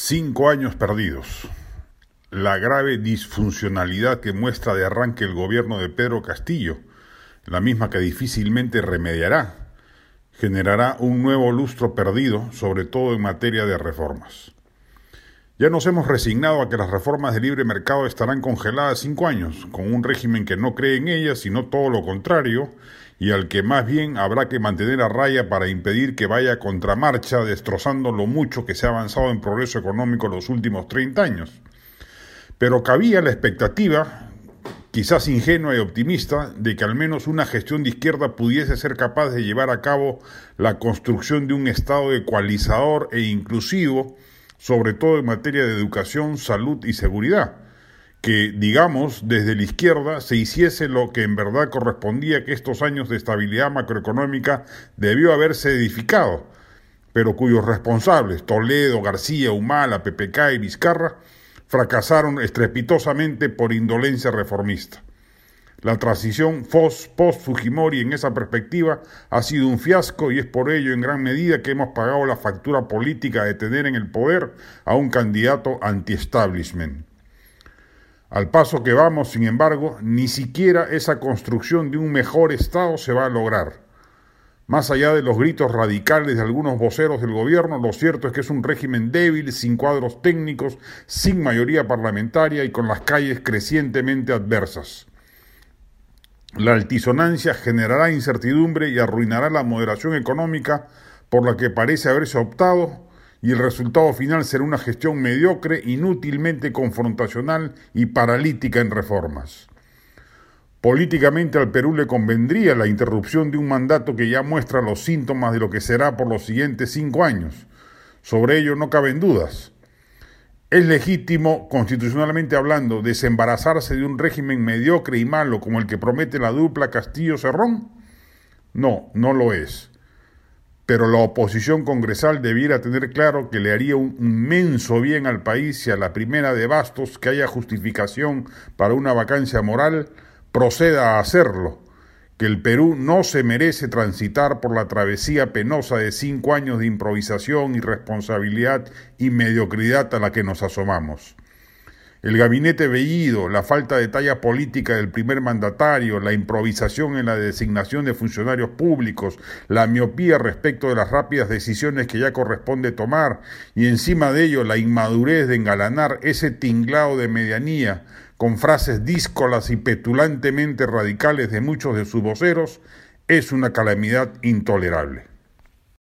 Cinco años perdidos. La grave disfuncionalidad que muestra de arranque el gobierno de Pedro Castillo, la misma que difícilmente remediará, generará un nuevo lustro perdido, sobre todo en materia de reformas. Ya nos hemos resignado a que las reformas de libre mercado estarán congeladas cinco años, con un régimen que no cree en ellas, sino todo lo contrario, y al que más bien habrá que mantener a raya para impedir que vaya a contramarcha, destrozando lo mucho que se ha avanzado en progreso económico en los últimos 30 años. Pero cabía la expectativa, quizás ingenua y optimista, de que al menos una gestión de izquierda pudiese ser capaz de llevar a cabo la construcción de un Estado ecualizador e inclusivo, sobre todo en materia de educación, salud y seguridad que, digamos, desde la izquierda se hiciese lo que en verdad correspondía que estos años de estabilidad macroeconómica debió haberse edificado, pero cuyos responsables, Toledo, García, Humala, PPK y Vizcarra, fracasaron estrepitosamente por indolencia reformista. La transición post-Fujimori en esa perspectiva ha sido un fiasco y es por ello en gran medida que hemos pagado la factura política de tener en el poder a un candidato anti-establishment. Al paso que vamos, sin embargo, ni siquiera esa construcción de un mejor Estado se va a lograr. Más allá de los gritos radicales de algunos voceros del gobierno, lo cierto es que es un régimen débil, sin cuadros técnicos, sin mayoría parlamentaria y con las calles crecientemente adversas. La altisonancia generará incertidumbre y arruinará la moderación económica por la que parece haberse optado y el resultado final será una gestión mediocre, inútilmente confrontacional y paralítica en reformas. Políticamente al Perú le convendría la interrupción de un mandato que ya muestra los síntomas de lo que será por los siguientes cinco años. Sobre ello no caben dudas. ¿Es legítimo, constitucionalmente hablando, desembarazarse de un régimen mediocre y malo como el que promete la dupla Castillo-Cerrón? No, no lo es pero la oposición congresal debiera tener claro que le haría un inmenso bien al país si a la primera de bastos que haya justificación para una vacancia moral proceda a hacerlo, que el Perú no se merece transitar por la travesía penosa de cinco años de improvisación, irresponsabilidad y mediocridad a la que nos asomamos. El gabinete veído, la falta de talla política del primer mandatario, la improvisación en la designación de funcionarios públicos, la miopía respecto de las rápidas decisiones que ya corresponde tomar y encima de ello la inmadurez de engalanar ese tinglado de medianía con frases díscolas y petulantemente radicales de muchos de sus voceros, es una calamidad intolerable.